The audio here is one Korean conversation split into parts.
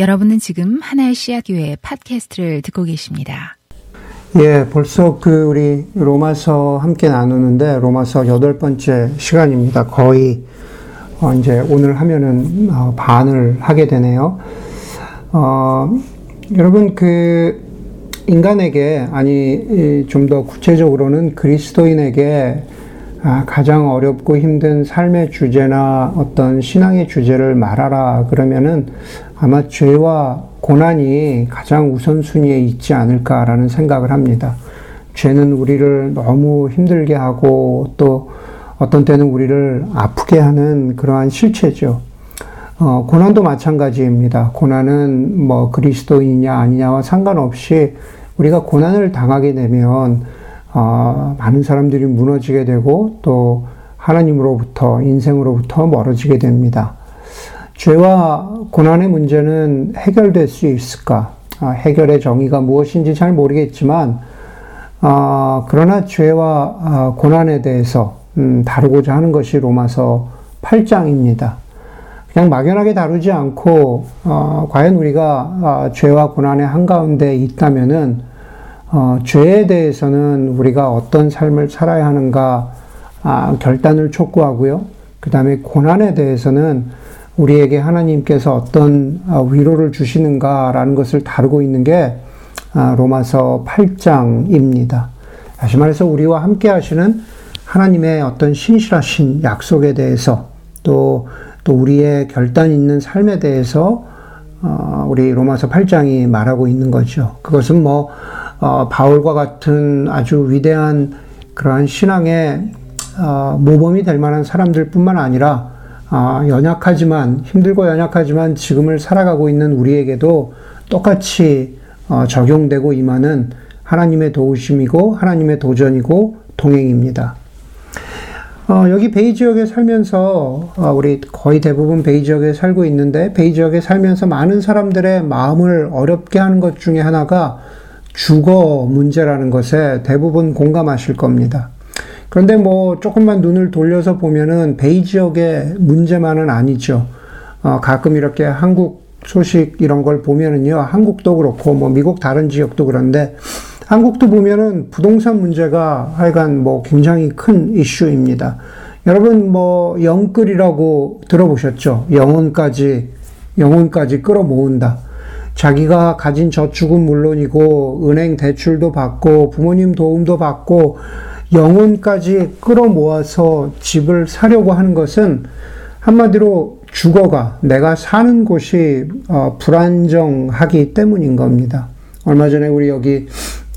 여러분은 지금 하나의 씨앗교회 팟캐스트를 듣고 계십니다. 예, 벌써 그 우리 로마서 함께 나누는데 로마서 여덟 번째 시간입니다. 거의 어 이제 오늘 하면은 어 반을 하게 되네요. 어, 여러분 그 인간에게 아니 좀 더 구체적으로는 그리스도인에게 아, 가장 어렵고 힘든 삶의 주제나 어떤 신앙의 주제를 말하라 그러면은 아마 죄와 고난이 가장 우선순위에 있지 않을까라는 생각을 합니다. 죄는 우리를 너무 힘들게 하고 또 어떤 때는 우리를 아프게 하는 그러한 실체죠. 어, 고난도 마찬가지입니다. 고난은 뭐 그리스도인이냐 아니냐와 상관없이 우리가 고난을 당하게 되면 어, 많은 사람들이 무너지게 되고 또 하나님으로부터 인생으로부터 멀어지게 됩니다. 죄와 고난의 문제는 해결될 수 있을까? 아, 해결의 정의가 무엇인지 잘 모르겠지만, 아, 그러나 죄와 아, 고난에 대해서 음, 다루고자 하는 것이 로마서 8장입니다. 그냥 막연하게 다루지 않고, 어, 과연 우리가 아, 죄와 고난의 한가운데 있다면은, 어, 죄에 대해서는 우리가 어떤 삶을 살아야 하는가 아, 결단을 촉구하고요. 그 다음에 고난에 대해서는 우리에게 하나님께서 어떤 아, 위로를 주시는가라는 것을 다루고 있는 게 아, 로마서 8장입니다. 다시 말해서 우리와 함께 하시는 하나님의 어떤 신실하신 약속에 대해서 또, 또 우리의 결단 있는 삶에 대해서 어, 우리 로마서 8장이 말하고 있는 거죠. 그것은 뭐 어, 바울과 같은 아주 위대한 그러한 신앙의 어, 모범이 될 만한 사람들뿐만 아니라 어, 연약하지만 힘들고 연약하지만 지금을 살아가고 있는 우리에게도 똑같이 어, 적용되고 임하는 하나님의 도우심이고 하나님의 도전이고 동행입니다. 어, 여기 베이 지역에 살면서 어, 우리 거의 대부분 베이 지역에 살고 있는데 베이 지역에 살면서 많은 사람들의 마음을 어렵게 하는 것 중에 하나가 주거 문제라는 것에 대부분 공감하실 겁니다. 그런데 뭐 조금만 눈을 돌려서 보면은 베이 지역의 문제만은 아니죠. 어, 가끔 이렇게 한국 소식 이런 걸 보면은요, 한국도 그렇고 뭐 미국 다른 지역도 그런데 한국도 보면은 부동산 문제가 하여간 뭐 굉장히 큰 이슈입니다. 여러분 뭐 영끌이라고 들어보셨죠? 영혼까지 영혼까지 끌어모은다. 자기가 가진 저축은 물론이고 은행 대출도 받고 부모님 도움도 받고 영혼까지 끌어모아서 집을 사려고 하는 것은 한마디로 주거가 내가 사는 곳이 어, 불안정하기 때문인 겁니다. 얼마 전에 우리 여기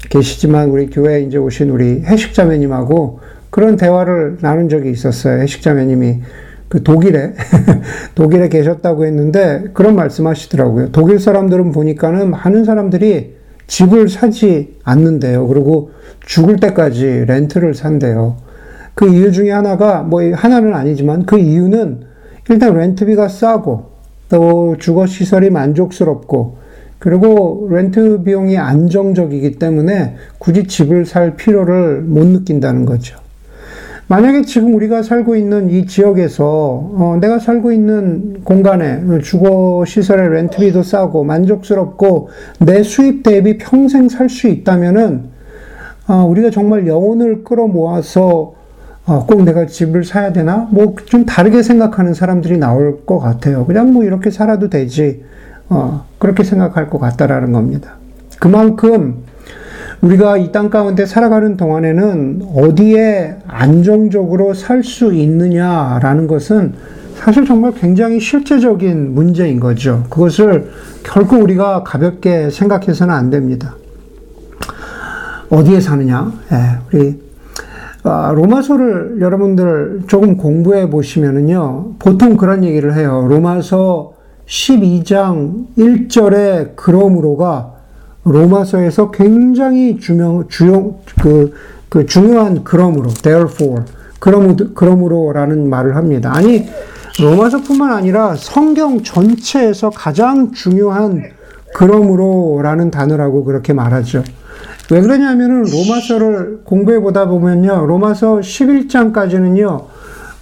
계시지만 우리 교회에 이제 오신 우리 해식자매님하고 그런 대화를 나눈 적이 있었어요. 해식자매님이 그 독일에 독일에 계셨다고 했는데 그런 말씀하시더라고요. 독일 사람들은 보니까는 많은 사람들이 집을 사지 않는데요. 그리고 죽을 때까지 렌트를 산대요. 그 이유 중에 하나가 뭐 하나는 아니지만 그 이유는 일단 렌트비가 싸고 또 주거 시설이 만족스럽고 그리고 렌트 비용이 안정적이기 때문에 굳이 집을 살 필요를 못 느낀다는 거죠. 만약에 지금 우리가 살고 있는 이 지역에서 어, 내가 살고 있는 공간에 주거 시설의 렌트비도 싸고 만족스럽고 내 수입 대비 평생 살 수 있다면은 어, 우리가 정말 영혼을 끌어모아서 어, 꼭 내가 집을 사야 되나? 뭐 좀 다르게 생각하는 사람들이 나올 것 같아요. 그냥 뭐 이렇게 살아도 되지. 어, 그렇게 생각할 것 같다라는 겁니다. 그만큼 우리가 이 땅 가운데 살아가는 동안에는 어디에 안정적으로 살 수 있느냐라는 것은 사실 정말 굉장히 실제적인 문제인 거죠. 그것을 결코 우리가 가볍게 생각해서는 안 됩니다. 어디에 사느냐? 예, 우리 아, 로마서를 여러분들 조금 공부해 보시면은요, 보통 그런 얘기를 해요. 로마서 12장 1절에 그러므로가 로마서에서 굉장히 주명, 주요, 그, 그 중요한 그러므로, therefore, 그러므로, 그러므로라는 말을 합니다. 아니, 로마서뿐만 아니라 성경 전체에서 가장 중요한 그러므로라는 단어라고 그렇게 말하죠. 왜 그러냐면은 로마서를 공부해 보다 보면요. 로마서 11장까지는요.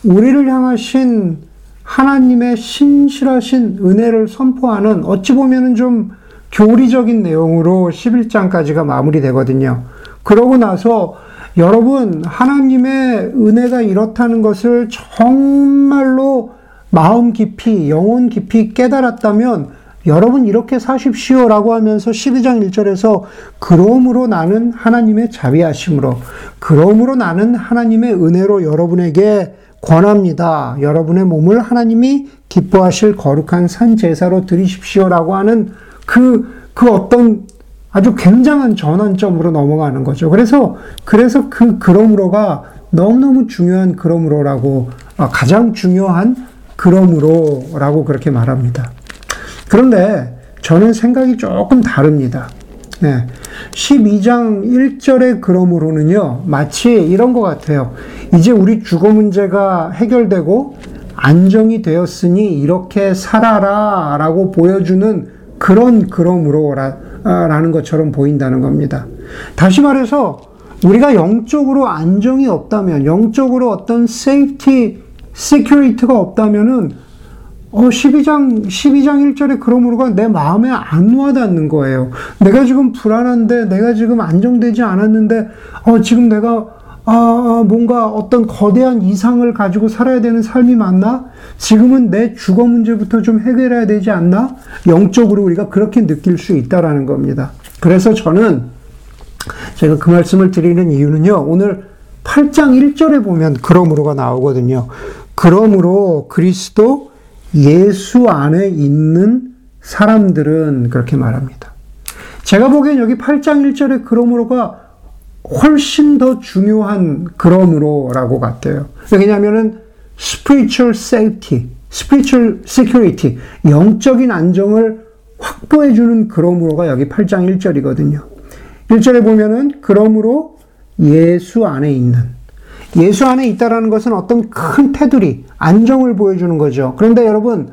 우리를 향하신 하나님의 신실하신 은혜를 선포하는 어찌 보면은 좀 교리적인 내용으로 11장까지가 마무리되거든요. 그러고 나서 여러분, 하나님의 은혜가 이렇다는 것을 정말로 마음 깊이, 영혼 깊이 깨달았다면 여러분 이렇게 사십시오 라고 하면서 12장 1절에서 그러므로 나는 하나님의 자비하심으로 그러므로 나는 하나님의 은혜로 여러분에게 권합니다. 여러분의 몸을 하나님이 기뻐하실 거룩한 산 제사로 드리십시오 라고 하는 그, 그 어떤 아주 굉장한 전환점으로 넘어가는 거죠. 그래서, 그래서 그 그러므로가 너무너무 중요한 그러므로라고, 아, 가장 중요한 그러므로라고 그렇게 말합니다. 그런데 저는 생각이 조금 다릅니다. 네. 12장 1절의 그러므로는요, 마치 이런 것 같아요. 이제 우리 주거 문제가 해결되고 안정이 되었으니 이렇게 살아라 라고 보여주는 그런 그러므로라는 것처럼 보인다는 겁니다. 다시 말해서 우리가 영적으로 안정이 없다면, 영적으로 어떤 safety, security가 없다면은 어, 12장, 12장 1절에 그러므로가 내 마음에 안 와닿는 거예요. 내가 지금 불안한데, 내가 지금 안정되지 않았는데, 어, 지금 내가, 아, 아, 뭔가 어떤 거대한 이상을 가지고 살아야 되는 삶이 맞나? 지금은 내 주거 문제부터 좀 해결해야 되지 않나? 영적으로 우리가 그렇게 느낄 수 있다라는 겁니다. 그래서 저는 제가 그 말씀을 드리는 이유는요, 오늘 8장 1절에 보면 그러므로가 나오거든요. 그러므로 그리스도 예수 안에 있는 사람들은 그렇게 말합니다. 제가 보기엔 여기 8장 1절의 그러므로가 훨씬 더 중요한 그러므로라고 같아요. 왜냐하면은 spiritual safety, spiritual security, 영적인 안정을 확보해 주는 그러므로가 여기 8장 1절이거든요. 1절에 보면은 그러므로 예수 안에 있는 예수 안에 있다라는 것은 어떤 큰 테두리, 안정을 보여주는 거죠. 그런데 여러분,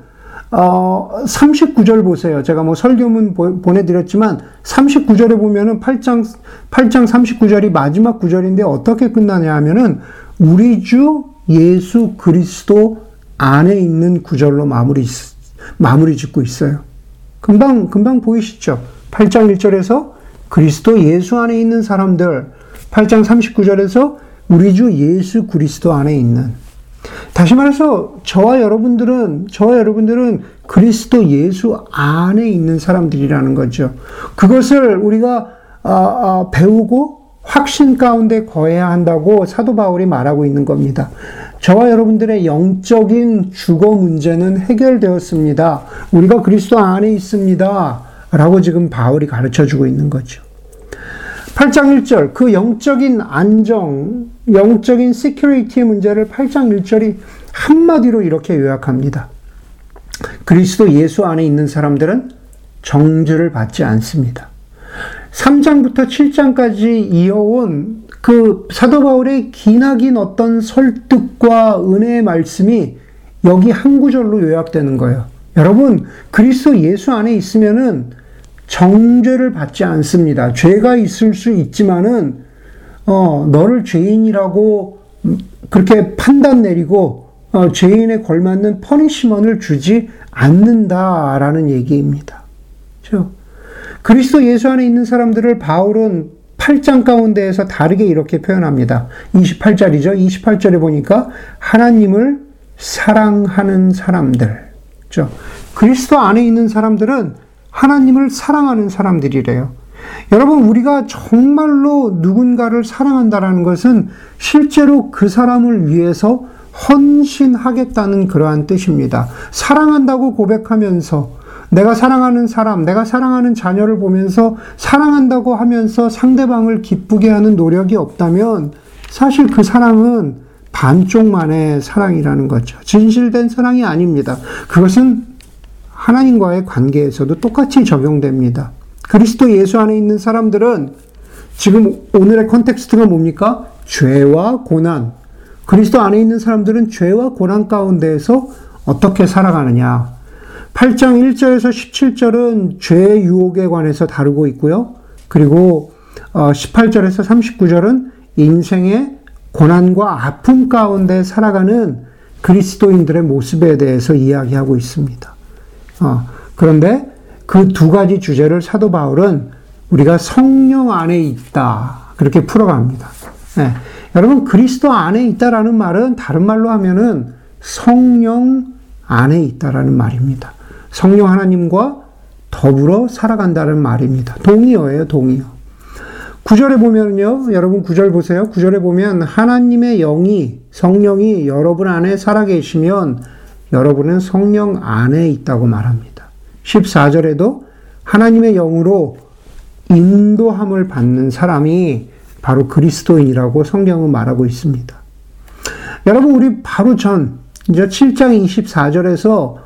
어, 39절 보세요. 제가 뭐 설교문 보내드렸지만, 39절에 보면은 8장, 8장 39절이 마지막 구절인데 어떻게 끝나냐 하면은, 우리 주 예수 그리스도 안에 있는 구절로 마무리, 마무리 짓고 있어요. 금방, 금방 보이시죠? 8장 1절에서 그리스도 예수 안에 있는 사람들, 8장 39절에서 우리 주 예수 그리스도 안에 있는 다시 말해서 저와 여러분들은 저와 여러분들은 그리스도 예수 안에 있는 사람들이라는 거죠. 그것을 우리가 아, 아, 배우고 확신 가운데 거해야 한다고 사도 바울이 말하고 있는 겁니다. 저와 여러분들의 영적인 주거 문제는 해결되었습니다. 우리가 그리스도 안에 있습니다. 라고 지금 바울이 가르쳐 주고 있는 거죠. 8장 1절, 그 영적인 안정, 영적인 시큐리티의 문제를 8장 1절이 한마디로 이렇게 요약합니다. 그리스도 예수 안에 있는 사람들은 정죄를 받지 않습니다. 3장부터 7장까지 이어온 그 사도 바울의 기나긴 어떤 설득과 은혜의 말씀이 여기 한 구절로 요약되는 거예요. 여러분, 그리스도 예수 안에 있으면은 정죄를 받지 않습니다. 죄가 있을 수 있지만은 어, 너를 죄인이라고 그렇게 판단 내리고 어, 죄인에 걸맞는 퍼니시먼을 주지 않는다라는 얘기입니다. 그렇죠? 그리스도 예수 안에 있는 사람들을 바울은 8장 가운데에서 다르게 이렇게 표현합니다. 28절이죠. 28절에 보니까 하나님을 사랑하는 사람들. 그렇죠? 그리스도 안에 있는 사람들은 하나님을 사랑하는 사람들이래요. 여러분, 우리가 정말로 누군가를 사랑한다라는 것은 실제로 그 사람을 위해서 헌신하겠다는 그러한 뜻입니다. 사랑한다고 고백하면서 내가 사랑하는 사람, 내가 사랑하는 자녀를 보면서 사랑한다고 하면서 상대방을 기쁘게 하는 노력이 없다면 사실 그 사랑은 반쪽만의 사랑이라는 거죠. 진실된 사랑이 아닙니다. 그것은 하나님과의 관계에서도 똑같이 적용됩니다. 그리스도 예수 안에 있는 사람들은 지금 오늘의 컨텍스트가 뭡니까? 죄와 고난. 그리스도 안에 있는 사람들은 죄와 고난 가운데에서 어떻게 살아가느냐. 8장 1절에서 17절은 죄의 유혹에 관해서 다루고 있고요. 그리고 18절에서 어, 39절은 인생의 고난과 아픔 가운데 살아가는 그리스도인들의 모습에 대해서 이야기하고 있습니다. 어, 그런데 그 두 가지 주제를 사도 바울은 우리가 성령 안에 있다. 그렇게 풀어갑니다. 네. 여러분, 그리스도 안에 있다라는 말은 다른 말로 하면은 성령 안에 있다라는 말입니다. 성령 하나님과 더불어 살아간다는 말입니다. 동의어예요, 동의어. 구절에 보면요, 여러분 구절 보세요. 구절에 보면 하나님의 영이, 성령이 여러분 안에 살아계시면 여러분은 성령 안에 있다고 말합니다. 14절에도 하나님의 영으로 인도함을 받는 사람이 바로 그리스도인이라고 성경은 말하고 있습니다. 여러분, 우리 바로 전, 이제 7장 24절에서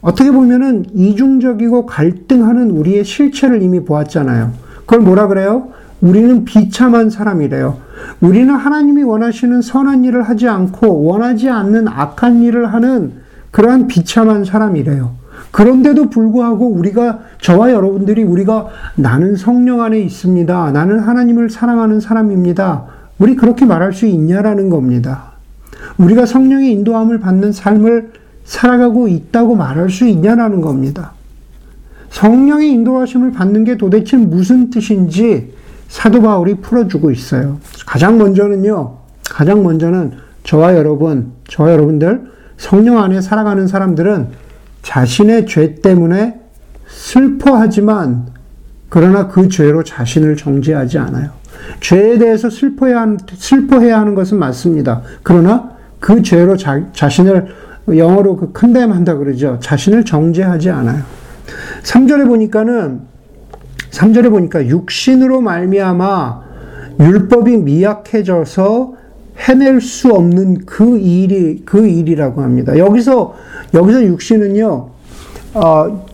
어떻게 보면은 이중적이고 갈등하는 우리의 실체를 이미 보았잖아요. 그걸 뭐라 그래요? 우리는 비참한 사람이래요. 우리는 하나님이 원하시는 선한 일을 하지 않고 원하지 않는 악한 일을 하는 그러한 비참한 사람이래요. 그런데도 불구하고 우리가 저와 여러분들이 우리가 나는 성령 안에 있습니다. 나는 하나님을 사랑하는 사람입니다. 우리 그렇게 말할 수 있냐라는 겁니다. 우리가 성령의 인도함을 받는 삶을 살아가고 있다고 말할 수 있냐라는 겁니다. 성령의 인도하심을 받는 게 도대체 무슨 뜻인지 사도 바울이 풀어주고 있어요. 가장 먼저는요, 가장 먼저는 저와 여러분, 저와 여러분들, 성령 안에 살아가는 사람들은 자신의 죄 때문에 슬퍼하지만, 그러나 그 죄로 자신을 정죄하지 않아요. 죄에 대해서 슬퍼해야, 슬퍼해야 하는 것은 맞습니다. 그러나 그 죄로 자, 자신을 영어로 그 컨뎀한다 그러죠. 자신을 정죄하지 않아요. 3절에 보니까는 3절에 보니까 육신으로 말미암아 율법이 미약해져서 해낼 수 없는 그 일이 그 일이라고 합니다. 여기서 여기서 육신은요. 어,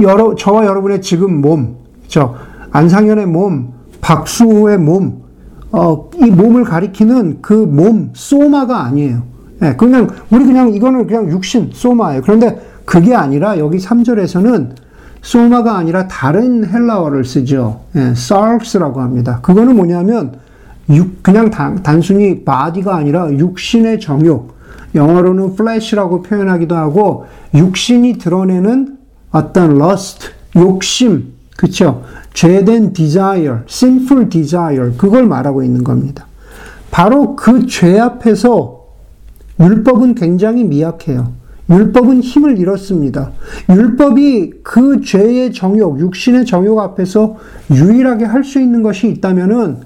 여러 저와 여러분의 지금 몸, 저 안상현의 몸, 박수호의 몸, 어, 이 몸을 가리키는 그 몸 소마가 아니에요. 네, 그냥 우리 그냥 이거는 그냥 육신 소마예요. 그런데 그게 아니라 여기 3절에서는 소마가 아니라 다른 헬라어를 쓰죠. 예, sarx라고 합니다. 그거는 뭐냐면 육, 그냥 단, 단순히 body가 아니라 육신의 정욕. 영어로는 flesh라고 표현하기도 하고 육신이 드러내는 어떤 lust, 욕심, 그쵸? 죄된 desire, sinful desire, 그걸 말하고 있는 겁니다. 바로 그 죄 앞에서 율법은 굉장히 미약해요. 율법은 힘을 잃었습니다. 율법이 그 죄의 정욕, 육신의 정욕 앞에서 유일하게 할 수 있는 것이 있다면은,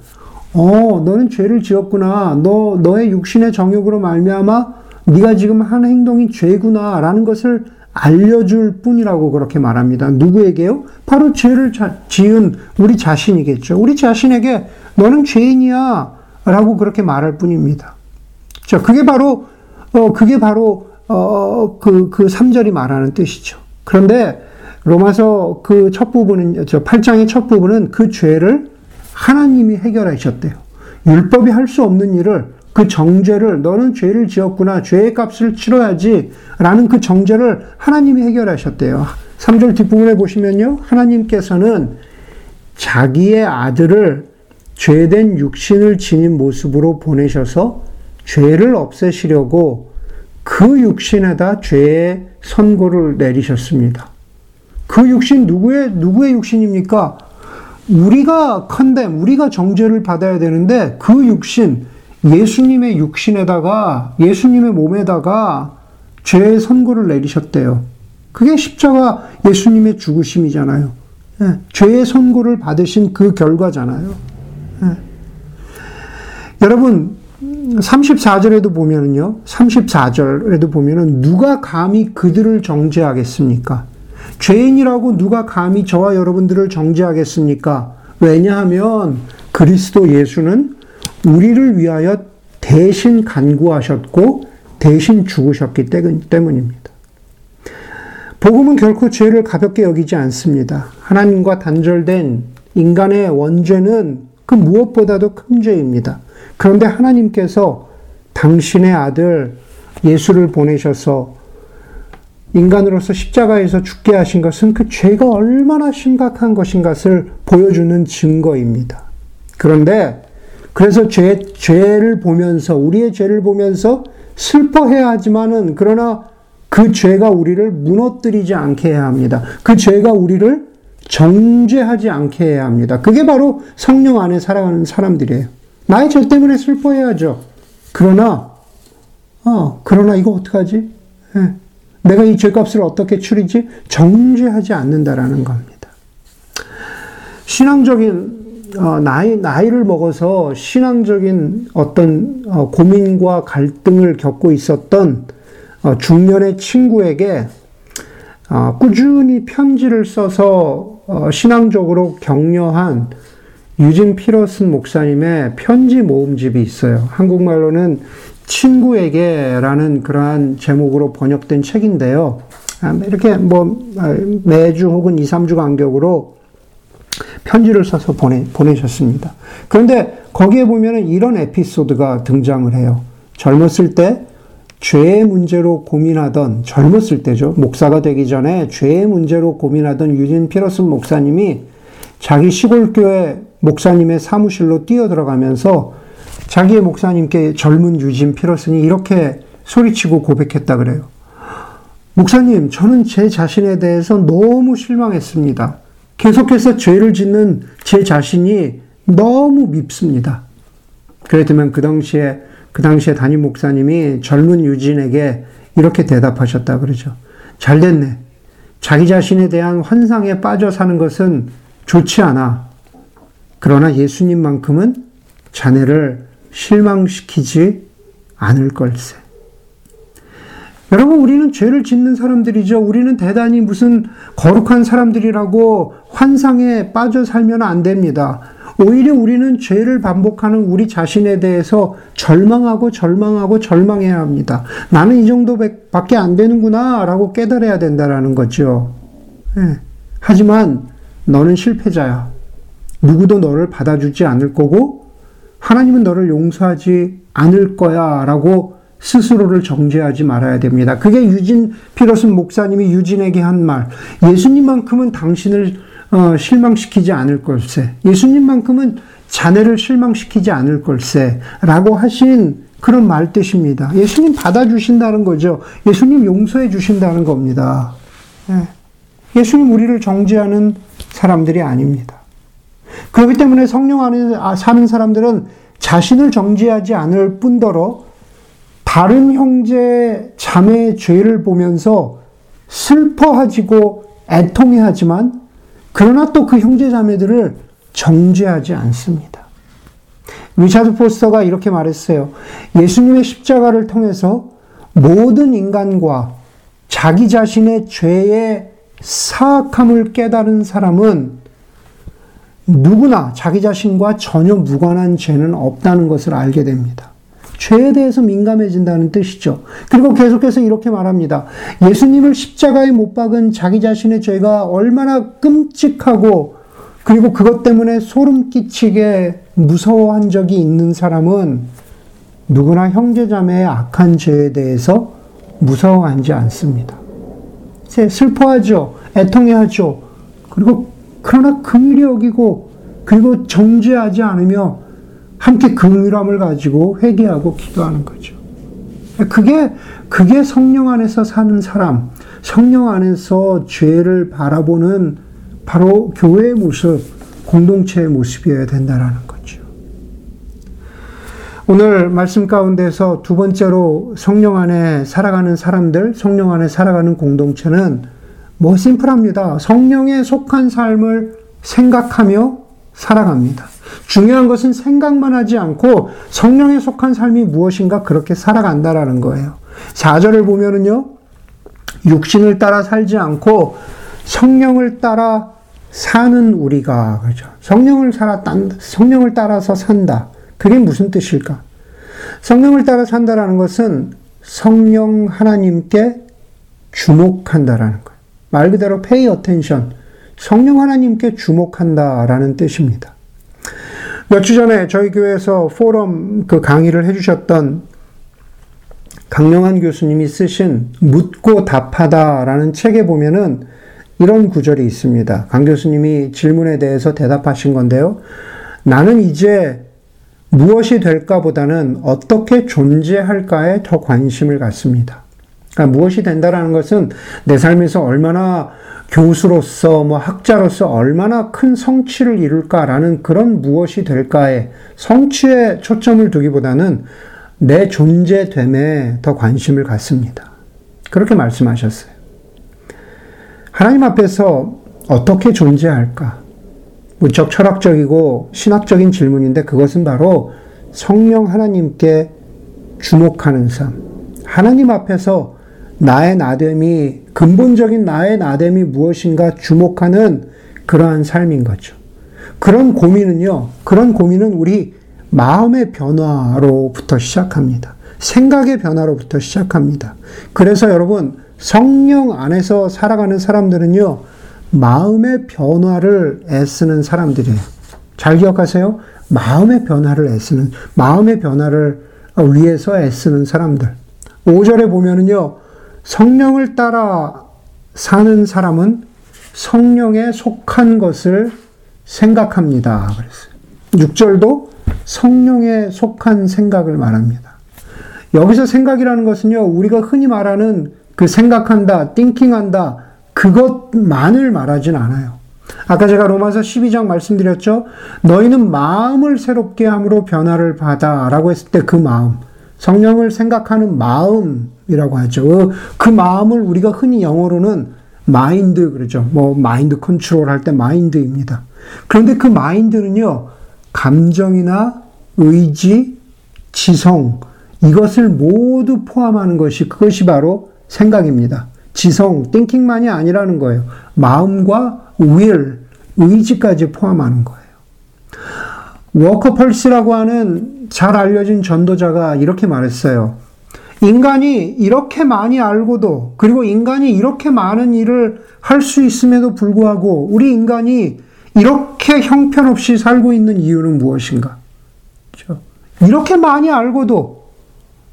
어, 너는 죄를 지었구나. 너 너의 육신의 정욕으로 말미암아 네가 지금 한 행동이 죄구나라는 것을 알려줄 뿐이라고 그렇게 말합니다. 누구에게요? 바로 죄를 자, 지은 우리 자신이겠죠. 우리 자신에게 너는 죄인이야. 라고 그렇게 말할 뿐입니다. 자, 그게 바로, 어, 그게 바로, 어, 그, 그 3절이 말하는 뜻이죠. 그런데 로마서 그 첫 부분은, 저 8장의 첫 부분은 그 죄를 하나님이 해결하셨대요. 율법이 할 수 없는 일을 그 정죄를 너는 죄를 지었구나 죄의 값을 치러야지 라는 그 정죄를 하나님이 해결하셨대요. 3절 뒷부분에 보시면요. 하나님께서는 자기의 아들을 죄된 육신을 지닌 모습으로 보내셔서 죄를 없애시려고 그 육신에다 죄의 선고를 내리셨습니다. 그 육신 누구의 누구의 육신입니까? 우리가 컨뎀, 우리가 정죄를 받아야 되는데 그 육신 예수님의 육신에다가 예수님의 몸에다가 죄의 선고를 내리셨대요. 그게 십자가 예수님의 죽으심이잖아요. 네, 죄의 선고를 받으신 그 결과잖아요. 네. 여러분 34절에도 보면은요. 34절에도 보면은 누가 감히 그들을 정죄하겠습니까? 죄인이라고 누가 감히 저와 여러분들을 정죄하겠습니까? 왜냐하면 그리스도 예수는 우리를 위하여 대신 간구하셨고 대신 죽으셨기 때문입니다. 복음은 결코 죄를 가볍게 여기지 않습니다. 하나님과 단절된 인간의 원죄는 그 무엇보다도 큰 죄입니다. 그런데 하나님께서 당신의 아들 예수를 보내셔서 인간으로서 십자가에서 죽게 하신 것은 그 죄가 얼마나 심각한 것인 것을 보여주는 증거입니다. 그런데 그래서 죄, 죄를 보면서, 우리의 죄를 보면서 슬퍼해야 하지만은 그러나 그 죄가 우리를 무너뜨리지 않게 해야 합니다. 그 죄가 우리를 정죄하지 않게 해야 합니다. 그게 바로 성령 안에 살아가는 사람들이에요. 나의 죄 때문에 슬퍼해야죠. 그러나, 어, 그러나 이거 어떡하지? 예. 내가 이 죄값을 어떻게 추리지? 정죄하지 않는다라는 겁니다. 신앙적인 어, 나이 나이를 먹어서 신앙적인 어떤 어, 고민과 갈등을 겪고 있었던 어, 중년의 친구에게 어, 꾸준히 편지를 써서 어, 신앙적으로 격려한 유진 피러슨 목사님의 편지 모음집이 있어요. 한국말로는 친구에게라는 그러한 제목으로 번역된 책인데요. 아, 이렇게 뭐 아, 매주 혹은 2, 3주 간격으로 편지를 써서 보내, 보내셨습니다. 그런데 거기에 보면은 이런 에피소드가 등장을 해요. 젊었을 때 죄의 문제로 고민하던, 젊었을 때죠. 목사가 되기 전에 죄의 문제로 고민하던 유진 피러슨 목사님이 자기 시골 교회 목사님의 사무실로 뛰어들어가면서 자기의 목사님께 젊은 유진 피러슨이 이렇게 소리치고 고백했다 그래요. 목사님, 저는 제 자신에 대해서 너무 실망했습니다. 계속해서 죄를 짓는 제 자신이 너무 밉습니다. 그랬더면 그 당시에, 그 당시에 담임 목사님이 젊은 유진에게 이렇게 대답하셨다 그러죠. 잘 됐네. 자기 자신에 대한 환상에 빠져 사는 것은 좋지 않아. 그러나 예수님만큼은 자네를 실망시키지 않을 걸세. 여러분, 우리는 죄를 짓는 사람들이죠. 우리는 대단히 무슨 거룩한 사람들이라고 환상에 빠져 살면 안 됩니다. 오히려 우리는 죄를 반복하는 우리 자신에 대해서 절망하고 절망하고 절망해야 합니다. 나는 이 정도밖에 안 되는구나 라고 깨달아야 된다라는 거죠. 네. 하지만 너는 실패자야. 누구도 너를 받아주지 않을 거고 하나님은 너를 용서하지 않을 거야 라고 스스로를 정죄하지 말아야 됩니다. 그게 유진 피러슨 목사님이 유진에게 한 말. 예수님만큼은 당신을 어, 실망시키지 않을 걸세. 예수님만큼은 자네를 실망시키지 않을 걸세. 라고 하신 그런 말 뜻입니다. 예수님 받아주신다는 거죠. 예수님 용서해 주신다는 겁니다. 예. 예수님 우리를 정죄하는 사람들이 아닙니다. 그렇기 때문에 성령 안에 사는 사람들은 자신을 정죄하지 않을 뿐더러 다른 형제 자매의 죄를 보면서 슬퍼하지고 애통해하지만 그러나 또 그 형제 자매들을 정죄하지 않습니다. 리차드 포스터가 이렇게 말했어요. 예수님의 십자가를 통해서 모든 인간과 자기 자신의 죄의 사악함을 깨달은 사람은 누구나 자기 자신과 전혀 무관한 죄는 없다는 것을 알게 됩니다. 죄에 대해서 민감해진다는 뜻이죠. 그리고 계속해서 이렇게 말합니다. 예수님을 십자가에 못 박은 자기 자신의 죄가 얼마나 끔찍하고 그리고 그것 때문에 소름 끼치게 무서워한 적이 있는 사람은 누구나 형제자매의 악한 죄에 대해서 무서워하지 않습니다. 슬퍼하죠. 애통해하죠. 그리고 그러나 긍휼히 여기고 그리고 정죄하지 않으며 함께 긍휼함을 가지고 회개하고 기도하는 거죠. 그게 그게 성령 안에서 사는 사람, 성령 안에서 죄를 바라보는 바로 교회의 모습, 공동체의 모습이어야 된다라는 거죠. 오늘 말씀 가운데서 두 번째로 성령 안에 살아가는 사람들, 성령 안에 살아가는 공동체는 뭐 심플합니다. 성령에 속한 삶을 생각하며 살아갑니다. 중요한 것은 생각만 하지 않고 성령에 속한 삶이 무엇인가 그렇게 살아간다라는 거예요. 4절을 보면은요, 육신을 따라 살지 않고 성령을 따라 사는 우리가, 그죠. 성령을 살아, 성령을 따라서 산다. 그게 무슨 뜻일까? 성령을 따라 산다라는 것은 성령 하나님께 주목한다라는 거예요. 말 그대로 pay attention. 성령 하나님께 주목한다라는 뜻입니다. 몇 주 전에 저희 교회에서 포럼 그 강의를 해주셨던 강영한 교수님이 쓰신 묻고 답하다라는 책에 보면은 이런 구절이 있습니다. 강 교수님이 질문에 대해서 대답하신 건데요. 나는 이제 무엇이 될까 보다는 어떻게 존재할까에 더 관심을 갖습니다. 그러니까 무엇이 된다라는 것은 내 삶에서 얼마나 교수로서 뭐 학자로서 얼마나 큰 성취를 이룰까라는 그런 무엇이 될까에 성취에 초점을 두기보다는 내 존재됨에 더 관심을 갖습니다. 그렇게 말씀하셨어요. 하나님 앞에서 어떻게 존재할까? 무척 철학적이고 신학적인 질문인데 그것은 바로 성령 하나님께 주목하는 삶. 하나님 앞에서 나의 나됨이, 근본적인 나의 나됨이 무엇인가 주목하는 그러한 삶인 거죠. 그런 고민은요, 그런 고민은 우리 마음의 변화로부터 시작합니다. 생각의 변화로부터 시작합니다. 그래서 여러분, 성령 안에서 살아가는 사람들은요, 마음의 변화를 애쓰는 사람들이에요. 잘 기억하세요? 마음의 변화를 애쓰는, 마음의 변화를 위해서 애쓰는 사람들. 5절에 보면은요, 성령을 따라 사는 사람은 성령에 속한 것을 생각합니다. 그랬어요. 6절도 성령에 속한 생각을 말합니다. 여기서 생각이라는 것은요, 우리가 흔히 말하는 그 생각한다, 띵킹한다, 그것만을 말하진 않아요. 아까 제가 로마서 12장 말씀드렸죠? 너희는 마음을 새롭게 함으로 변화를 받아 라고 했을 때 그 마음, 성령을 생각하는 마음이라고 하죠. 그, 그 마음을 우리가 흔히 영어로는 마인드 그러죠. 뭐 마인드 컨트롤 할 때 mind입니다. 그런데 그 mind는요. 감정이나 의지, 지성 이것을 모두 포함하는 것이 그것이 바로 생각입니다. 지성, 띵킹만이 아니라는 거예요. 마음과 will, 의지까지 포함하는 거예요. 워커 펄스라고 하는 잘 알려진 전도자가 이렇게 말했어요. 인간이 이렇게 많이 알고도, 그리고 인간이 이렇게 많은 일을 할 수 있음에도 불구하고, 우리 인간이 이렇게 형편없이 살고 있는 이유는 무엇인가? 그렇죠? 이렇게 많이 알고도,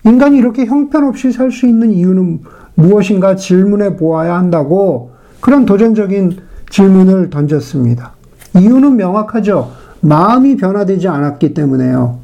인간이 이렇게 형편없이 살 수 있는 이유는 무엇인가 질문해 보아야 한다고 그런 도전적인 질문을 던졌습니다. 이유는 명확하죠. 마음이 변화되지 않았기 때문에요.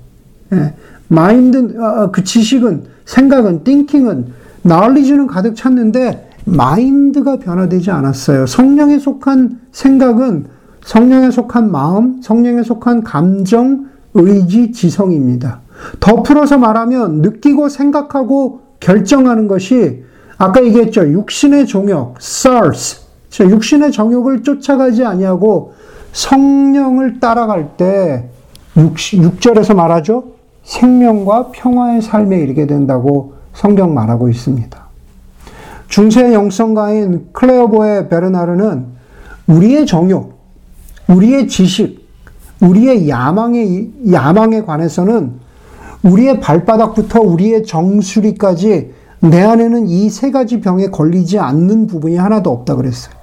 예. 마인드, 어, 어, 그 지식은, 생각은, 띵킹은, 나얼리지는 가득 찼는데, 마인드가 변화되지 않았어요. 성령에 속한 생각은 성령에 속한 마음, 성령에 속한 감정, 의지, 지성입니다. 더 풀어서 말하면 느끼고 생각하고 결정하는 것이 아까 얘기했죠. 육신의 종욕, SARS. 육신의 정욕을 쫓아가지 아니하고 성령을 따라갈 때 6, 6절에서 말하죠. 생명과 평화의 삶에 이르게 된다고 성경 말하고 있습니다. 중세 영성가인 클레어보의 베르나르는 우리의 정욕, 우리의 지식, 우리의 야망에, 야망에 관해서는 우리의 발바닥부터 우리의 정수리까지 내 안에는 이 세 가지 병에 걸리지 않는 부분이 하나도 없다 그랬어요.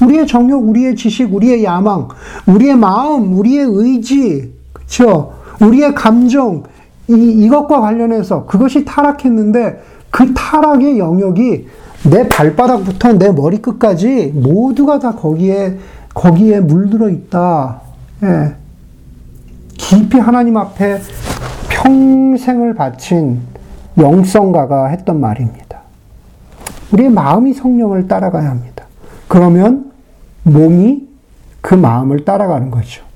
우리의 정욕, 우리의 지식, 우리의 야망, 우리의 마음, 우리의 의지, 그렇죠? 우리의 감정 이, 이것과 관련해서 그것이 타락했는데 그 타락의 영역이 내 발바닥부터 내 머리끝까지 모두가 다 거기에 거기에 물들어 있다. 예. 깊이 하나님 앞에 평생을 바친 영성가가 했던 말입니다. 우리의 마음이 성령을 따라가야 합니다. 그러면 몸이 그 마음을 따라가는 거죠.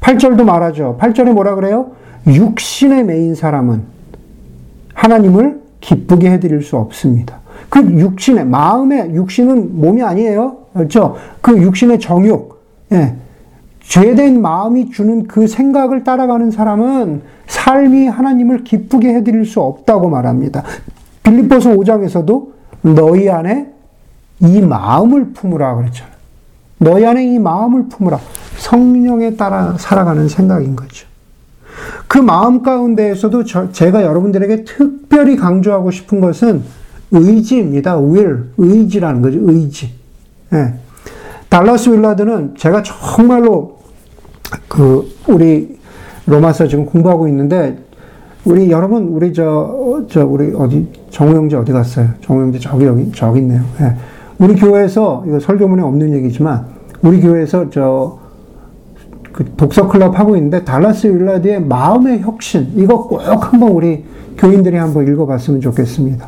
8절도 말하죠. 8절에 뭐라 그래요? 육신의 메인 사람은 하나님을 기쁘게 해드릴 수 없습니다. 그 육신의, 마음의, 육신은 몸이 아니에요. 그렇죠? 그 육신의 정욕, 예. 죄된 마음이 주는 그 생각을 따라가는 사람은 삶이 하나님을 기쁘게 해드릴 수 없다고 말합니다. 빌립보서 5장에서도 너희 안에 이 마음을 품으라 그랬잖아요. 너희 안에 이 마음을 품으라. 성령에 따라 살아가는 생각인 거죠. 그 마음 가운데에서도 저, 제가 여러분들에게 특별히 강조하고 싶은 것은 의지입니다. will, 의지라는 거죠. 의지. 예. 달라스 윌라드는 제가 정말로 그 우리 로마서 지금 공부하고 있는데 우리 여러분 우리 저 저 우리 어디 정우 형제 어디 갔어요? 정우 형제 저기 여기 저기 있네요. 예. 우리 교회에서 이거 설교문에 없는 얘기지만 우리 교회에서 저 그 독서 클럽 하고 있는데 달라스 윌라드의 마음의 혁신 이거 꼭 한번 우리 교인들이 한번 읽어봤으면 좋겠습니다.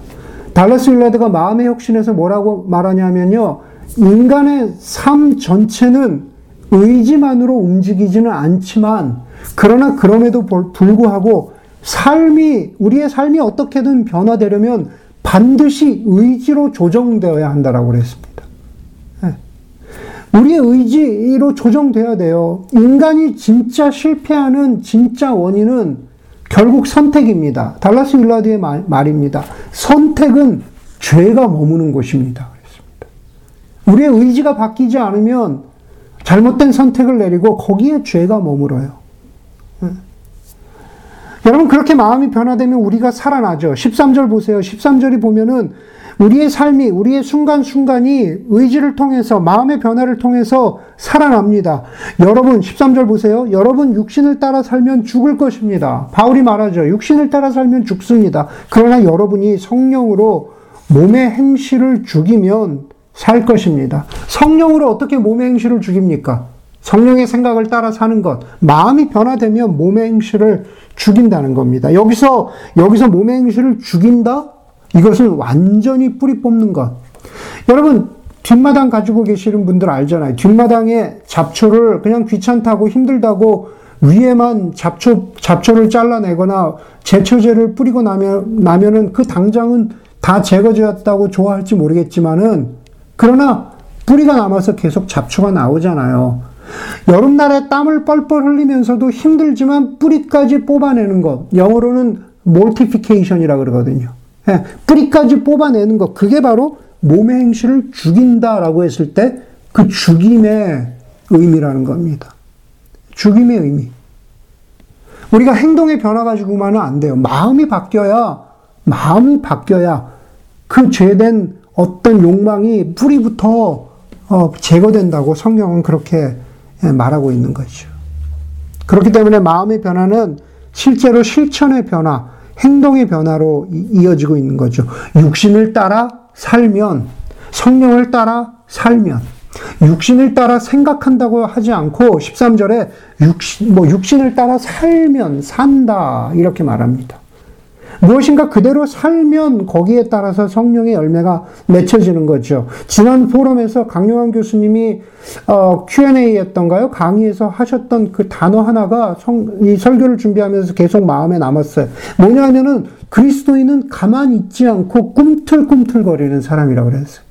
달라스 윌라드가 마음의 혁신에서 뭐라고 말하냐면요. 인간의 삶 전체는 의지만으로 움직이지는 않지만 그러나 그럼에도 불구하고 삶이 우리의 삶이 어떻게든 변화되려면 반드시 의지로 조정되어야 한다라고 그랬습니다. 네. 우리의 의지로 조정돼야 돼요. 인간이 진짜 실패하는 진짜 원인은 결국 선택입니다. 달라스 윌라드의 말, 말입니다. 선택은 죄가 머무는 곳입니다. 그랬습니다. 우리의 의지가 바뀌지 않으면 잘못된 선택을 내리고 거기에 죄가 머물어요. 네. 여러분 그렇게 마음이 변화되면 우리가 살아나죠. 13절 보세요. 13절이 보면은 우리의 삶이 우리의 순간순간이 의지를 통해서 마음의 변화를 통해서 살아납니다. 여러분 13절 보세요. 여러분 육신을 따라 살면 죽을 것입니다. 바울이 말하죠. 육신을 따라 살면 죽습니다. 그러나 여러분이 성령으로 몸의 행실을 죽이면 살 것입니다. 성령으로 어떻게 몸의 행실을 죽입니까? 성령의 생각을 따라 사는 것. 마음이 변화되면 몸의 행실을 죽인다는 겁니다. 여기서, 여기서 몸의 행실을 죽인다? 이것은 완전히 뿌리 뽑는 것. 여러분, 뒷마당 가지고 계시는 분들 알잖아요. 뒷마당에 잡초를 그냥 귀찮다고 힘들다고 위에만 잡초, 잡초를 잘라내거나 제초제를 뿌리고 나면, 나면은 그 당장은 다 제거되었다고 좋아할지 모르겠지만은, 그러나 뿌리가 남아서 계속 잡초가 나오잖아요. 여름날에 땀을 뻘뻘 흘리면서도 힘들지만 뿌리까지 뽑아내는 것. 영어로는 몰티피케이션이라 그러거든요. 예, 뿌리까지 뽑아내는 것. 그게 바로 몸의 행실을 죽인다라고 했을 때 그 죽임의 의미라는 겁니다. 죽임의 의미. 우리가 행동의 변화 가 지고만은 안 돼요. 마음이 바뀌어야, 마음이 바뀌어야 그 죄된 어떤 욕망이 뿌리부터 어, 제거된다고 성경은 그렇게 예, 말하고 있는 거죠. 그렇기 때문에 마음의 변화는 실제로 실천의 변화, 행동의 변화로 이어지고 있는 거죠. 육신을 따라 살면, 성령을 따라 살면, 육신을 따라 생각한다고 하지 않고 13절에 육신, 뭐 육신을 따라 살면 산다 이렇게 말합니다. 무엇인가 그대로 살면 거기에 따라서 성령의 열매가 맺혀지는 거죠. 지난 포럼에서 강용환 교수님이 어, Q&A 였던가요? 강의에서 하셨던 그 단어 하나가 성, 이 설교를 준비하면서 계속 마음에 남았어요. 뭐냐면은 그리스도인은 가만히 있지 않고 꿈틀꿈틀거리는 사람이라고 그랬어요.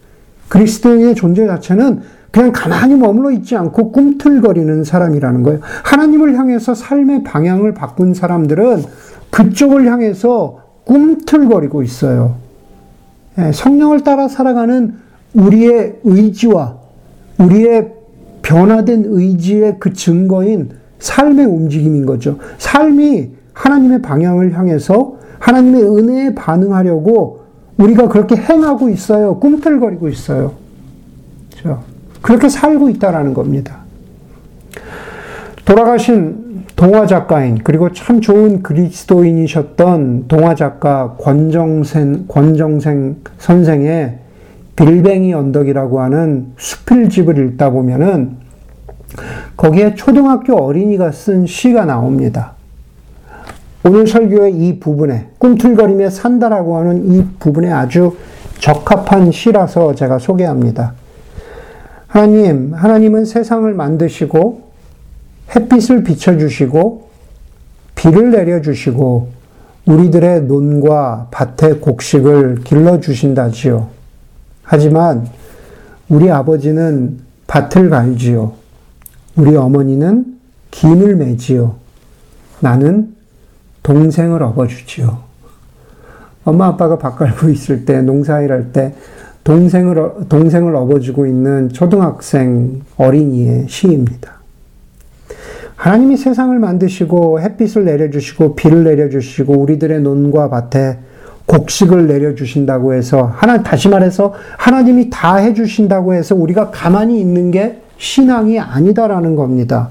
그리스도인의 존재 자체는 그냥 가만히 머물러 있지 않고 꿈틀거리는 사람이라는 거예요. 하나님을 향해서 삶의 방향을 바꾼 사람들은 그쪽을 향해서 꿈틀거리고 있어요. 예, 성령을 따라 살아가는 우리의 의지와 우리의 변화된 의지의 그 증거인 삶의 움직임인 거죠. 삶이 하나님의 방향을 향해서 하나님의 은혜에 반응하려고 우리가 그렇게 행하고 있어요. 꿈틀거리고 있어요. 그렇죠? 그렇게 살고 있다라는 겁니다. 돌아가신 동화 작가인 그리고 참 좋은 그리스도인이셨던 동화 작가 권정생 권정생 선생의 빌뱅이 언덕이라고 하는 수필집을 읽다 보면은 거기에 초등학교 어린이가 쓴 시가 나옵니다. 오늘 설교의 이 부분에 꿈틀거리며 산다라고 하는 이 부분에 아주 적합한 시라서 제가 소개합니다. 하나님, 하나님은 세상을 만드시고 햇빛을 비춰주시고 비를 내려주시고 우리들의 논과 밭의 곡식을 길러주신다지요. 하지만 우리 아버지는 밭을 갈지요. 우리 어머니는 김을 매지요. 나는 동생을 업어주지요. 엄마 아빠가 밭 갈고 있을 때, 농사일 할 때, 동생을, 동생을 업어주고 있는 초등학생 어린이의 시입니다. 하나님이 세상을 만드시고 햇빛을 내려주시고 비를 내려주시고 우리들의 논과 밭에 곡식을 내려주신다고 해서 하나 다시 말해서 하나님이 다 해주신다고 해서 우리가 가만히 있는 게 신앙이 아니다라는 겁니다.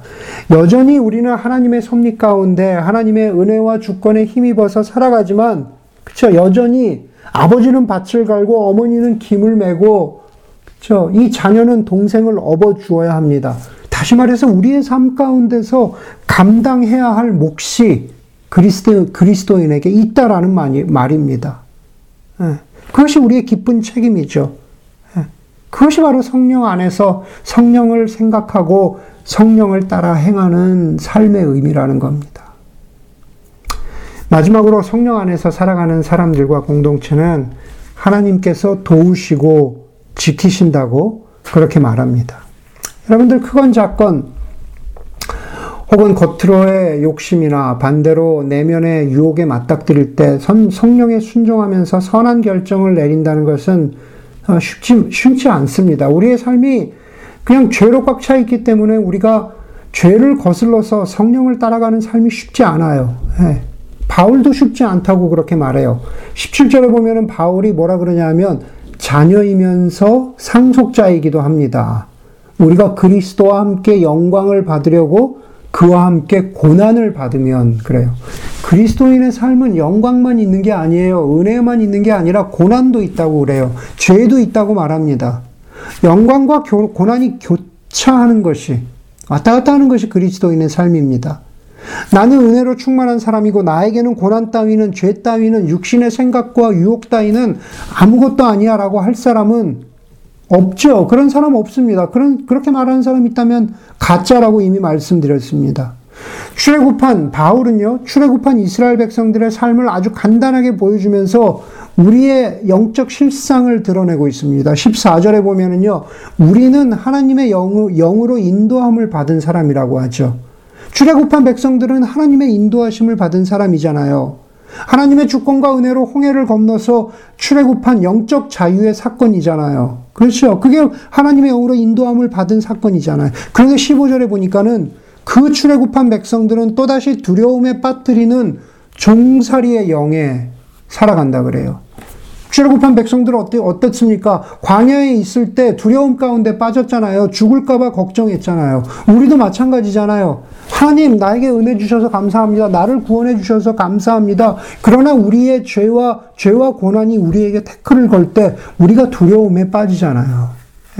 여전히 우리는 하나님의 섭리 가운데 하나님의 은혜와 주권에 힘입어서 살아가지만 그쵸 여전히 아버지는 밭을 갈고 어머니는 김을 메고 그쵸 이 자녀는 동생을 업어 주어야 합니다. 다시 말해서 우리의 삶 가운데서 감당해야 할 몫이 그리스도, 그리스도인에게 있다라는 말입니다. 예. 그것이 우리의 기쁜 책임이죠. 예. 그것이 바로 성령 안에서 성령을 생각하고 성령을 따라 행하는 삶의 의미라는 겁니다. 마지막으로 성령 안에서 살아가는 사람들과 공동체는 하나님께서 도우시고 지키신다고 그렇게 말합니다. 여러분들 크건 작건 혹은 겉으로의 욕심이나 반대로 내면의 유혹에 맞닥뜨릴 때 성령에 순종하면서 선한 결정을 내린다는 것은 어, 쉽지, 쉽지 않습니다. 우리의 삶이 그냥 죄로 꽉 차 있기 때문에 우리가 죄를 거슬러서 성령을 따라가는 삶이 쉽지 않아요. 네. 바울도 쉽지 않다고 그렇게 말해요. 17절에 보면은 바울이 뭐라 그러냐면 자녀이면서 상속자이기도 합니다. 우리가 그리스도와 함께 영광을 받으려고 그와 함께 고난을 받으면 그래요. 그리스도인의 삶은 영광만 있는 게 아니에요. 은혜만 있는 게 아니라 고난도 있다고 그래요. 죄도 있다고 말합니다. 영광과 고난이 교차하는 것이 왔다 갔다 하는 것이 그리스도인의 삶입니다. 나는 은혜로 충만한 사람이고 나에게는 고난 따위는 죄 따위는 육신의 생각과 유혹 따위는 아무것도 아니야라고 할 사람은 없죠. 그런 사람 없습니다. 그런 그렇게 말하는 사람 있다면 가짜라고 이미 말씀드렸습니다. 출애굽한 바울은요. 출애굽한 이스라엘 백성들의 삶을 아주 간단하게 보여주면서 우리의 영적 실상을 드러내고 있습니다. 14절에 보면은요. 우리는 하나님의 영, 영으로 인도함을 받은 사람이라고 하죠. 출애굽한 백성들은 하나님의 인도하심을 받은 사람이잖아요. 하나님의 주권과 은혜로 홍해를 건너서 출애굽한 영적 자유의 사건이잖아요. 그렇죠. 그게 하나님의 영으로 인도함을 받은 사건이잖아요. 그런데 15절에 보니까는 그 출애굽한 백성들은 또다시 두려움에 빠뜨리는 종살이의 영에 살아간다 그래요. 출애굽한 백성들은 어때, 어떻습니까? 광야에 있을 때 두려움 가운데 빠졌잖아요. 죽을까봐 걱정했잖아요. 우리도 마찬가지잖아요. 하나님, 나에게 은혜 주셔서 감사합니다. 나를 구원해 주셔서 감사합니다. 그러나 우리의 죄와, 죄와 고난이 우리에게 태클을 걸 때 우리가 두려움에 빠지잖아요.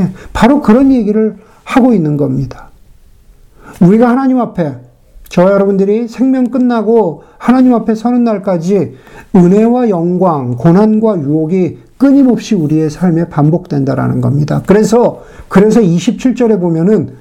예, 바로 그런 얘기를 하고 있는 겁니다. 우리가 하나님 앞에 저 여러분들이 생명 끝나고 하나님 앞에 서는 날까지 은혜와 영광, 고난과 유혹이 끊임없이 우리의 삶에 반복된다라는 겁니다. 그래서, 그래서 27절에 보면은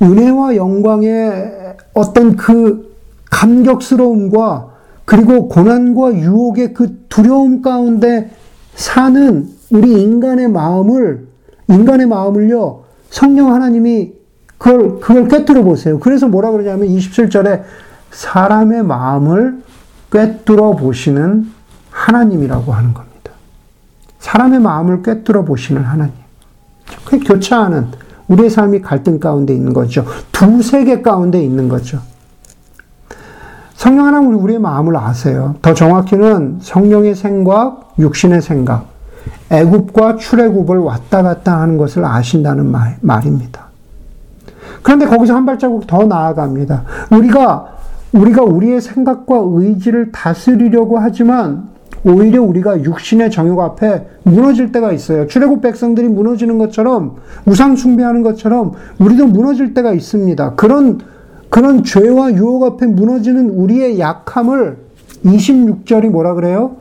은혜와 영광의 어떤 그 감격스러움과 그리고 고난과 유혹의 그 두려움 가운데 사는 우리 인간의 마음을, 인간의 마음을요, 성령 하나님이 그걸, 그걸 꿰뚫어 보세요. 그래서 뭐라 그러냐면 27절에 사람의 마음을 꿰뚫어 보시는 하나님이라고 하는 겁니다. 사람의 마음을 꿰뚫어 보시는 하나님. 그 교차하는 우리의 삶이 갈등 가운데 있는 거죠. 두 세계 가운데 있는 거죠. 성령 하나님 우리의 마음을 아세요. 더 정확히는 성령의 생각, 육신의 생각, 애굽과 출애굽을 왔다 갔다 하는 것을 아신다는 말, 말입니다. 그런데 거기서 한 발자국 더 나아갑니다. 우리가 우리가 우리의 생각과 의지를 다스리려고 하지만 오히려 우리가 육신의 정욕 앞에 무너질 때가 있어요. 출애굽 백성들이 무너지는 것처럼 우상 숭배하는 것처럼 우리도 무너질 때가 있습니다. 그런 그런 죄와 유혹 앞에 무너지는 우리의 약함을 26절이 뭐라 그래요?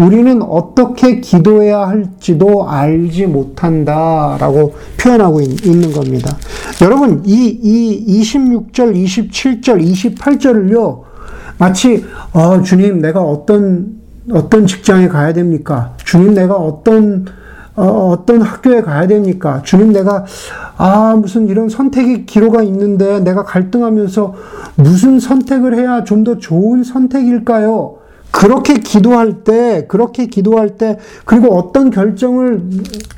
우리는 어떻게 기도해야 할지도 알지 못한다 라고 표현하고 있, 는 겁니다. 여러분, 이, 이 26절, 27절, 28절을요, 마치, 어, 주님, 내가 어떤, 어떤 직장에 가야 됩니까? 주님, 내가 어떤, 어, 어떤 학교에 가야 됩니까? 주님, 내가, 아, 무슨 이런 선택의 기로가 있는데 내가 갈등하면서 무슨 선택을 해야 좀 더 좋은 선택일까요? 그렇게 기도할 때, 그렇게 기도할 때, 그리고 어떤 결정을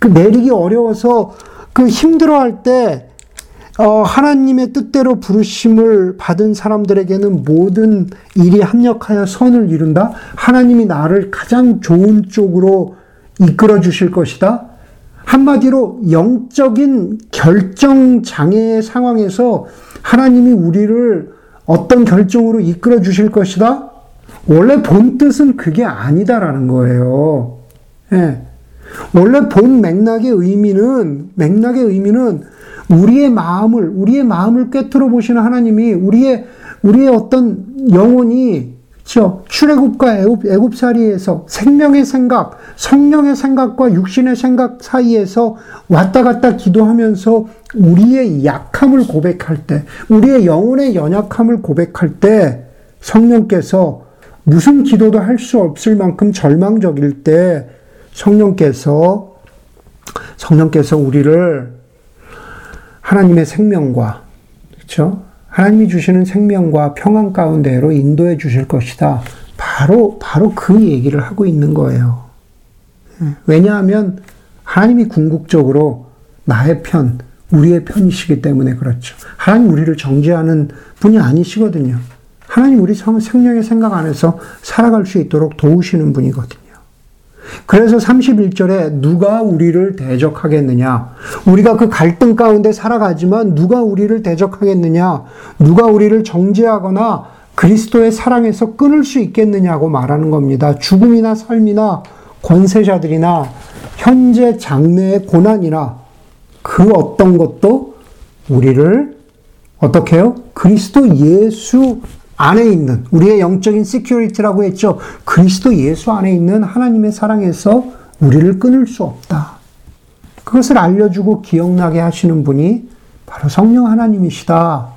그 내리기 어려워서 그 힘들어할 때, 어, 하나님의 뜻대로 부르심을 받은 사람들에게는 모든 일이 합력하여 선을 이룬다? 하나님이 나를 가장 좋은 쪽으로 이끌어 주실 것이다? 한마디로 영적인 결정 장애의 상황에서 하나님이 우리를 어떤 결정으로 이끌어 주실 것이다? 원래 본 뜻은 그게 아니다라는 거예요. 예. 원래 본 맥락의 의미는, 맥락의 의미는 우리의 마음을 우리의 마음을 꿰뚫어 보시는 하나님이 우리의 우리의 어떤 영혼이 저 출애굽과 애굽, 애굽살이에서 생명의 생각, 성령의 생각과 육신의 생각 사이에서 왔다 갔다 기도하면서 우리의 약함을 고백할 때, 우리의 영혼의 연약함을 고백할 때 성령께서 무슨 기도도 할 수 없을 만큼 절망적일 때 성령께서 성령께서 우리를 하나님의 생명과 그렇죠? 하나님이 주시는 생명과 평안 가운데로 인도해 주실 것이다. 바로, 바로 그 얘기를 하고 있는 거예요. 예. 왜냐하면 하나님이 궁극적으로 나의 편, 우리의 편이시기 때문에 그렇죠. 하나님 우리를 정죄하는 분이 아니시거든요. 하나님 우리 생명의 생각 안에서 살아갈 수 있도록 도우시는 분이거든요. 그래서 31절에 누가 우리를 대적하겠느냐? 우리가 그 갈등 가운데 살아가지만 누가 우리를 대적하겠느냐? 누가 우리를 정죄하거나 그리스도의 사랑에서 끊을 수 있겠느냐고 말하는 겁니다. 죽음이나 삶이나 권세자들이나 현재 장래의 고난이나 그 어떤 것도 우리를 어떻게 해요? 그리스도 예수 안에 있는 우리의 영적인 security라고 했죠. 그리스도 예수 안에 있는 하나님의 사랑에서 우리를 끊을 수 없다. 그것을 알려주고 기억나게 하시는 분이 바로 성령 하나님이시다.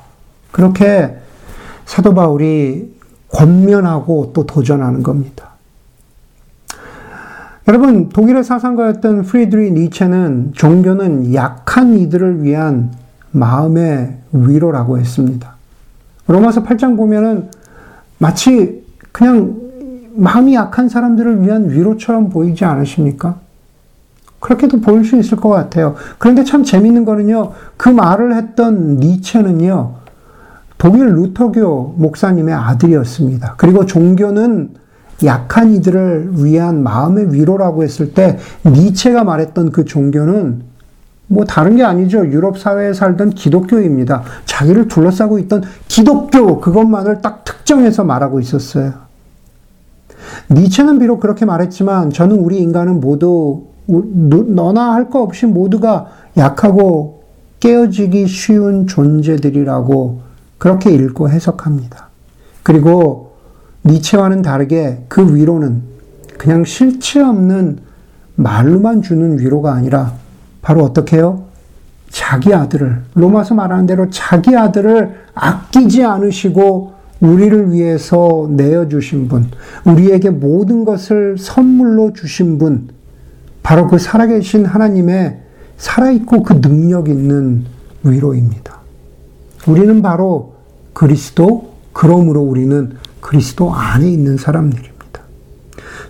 그렇게 사도 바울이 권면하고 또 도전하는 겁니다. 여러분, 독일의 사상가였던 프리드리 니체는 종교는 약한 이들을 위한 마음의 위로라고 했습니다. 로마서 8장 보면은 마치 그냥 마음이 약한 사람들을 위한 위로처럼 보이지 않으십니까? 그렇게도 보일 수 있을 것 같아요. 그런데 참 재밌는 거는요, 그 말을 했던 니체는요, 독일 루터교 목사님의 아들이었습니다. 그리고 종교는 약한 이들을 위한 마음의 위로라고 했을 때, 니체가 말했던 그 종교는 뭐 다른 게 아니죠. 유럽 사회에 살던 기독교입니다. 자기를 둘러싸고 있던 기독교 그것만을 딱 특정해서 말하고 있었어요. 니체는 비록 그렇게 말했지만 저는 우리 인간은 모두 너나 할 거 없이 모두가 약하고 깨어지기 쉬운 존재들이라고 그렇게 읽고 해석합니다. 그리고 니체와는 다르게 그 위로는 그냥 실체 없는 말로만 주는 위로가 아니라 바로 어떻게 해요? 자기 아들을, 로마서 말하는 대로 자기 아들을 아끼지 않으시고 우리를 위해서 내어주신 분, 우리에게 모든 것을 선물로 주신 분, 바로 그 살아계신 하나님의 살아있고 그 능력 있는 위로입니다. 우리는 바로 그리스도, 그러므로 우리는 그리스도 안에 있는 사람들입니다.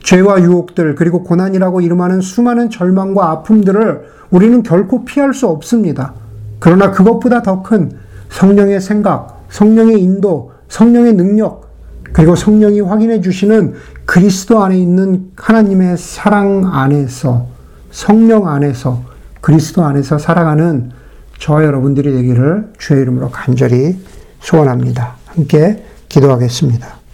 죄와 유혹들, 그리고 고난이라고 이름하는 수많은 절망과 아픔들을 우리는 결코 피할 수 없습니다. 그러나 그것보다 더 큰 성령의 생각, 성령의 인도, 성령의 능력, 그리고 성령이 확인해 주시는 그리스도 안에 있는 하나님의 사랑 안에서, 성령 안에서, 그리스도 안에서 살아가는 저와 여러분들이 되기를 주의 이름으로 간절히 소원합니다. 함께 기도하겠습니다.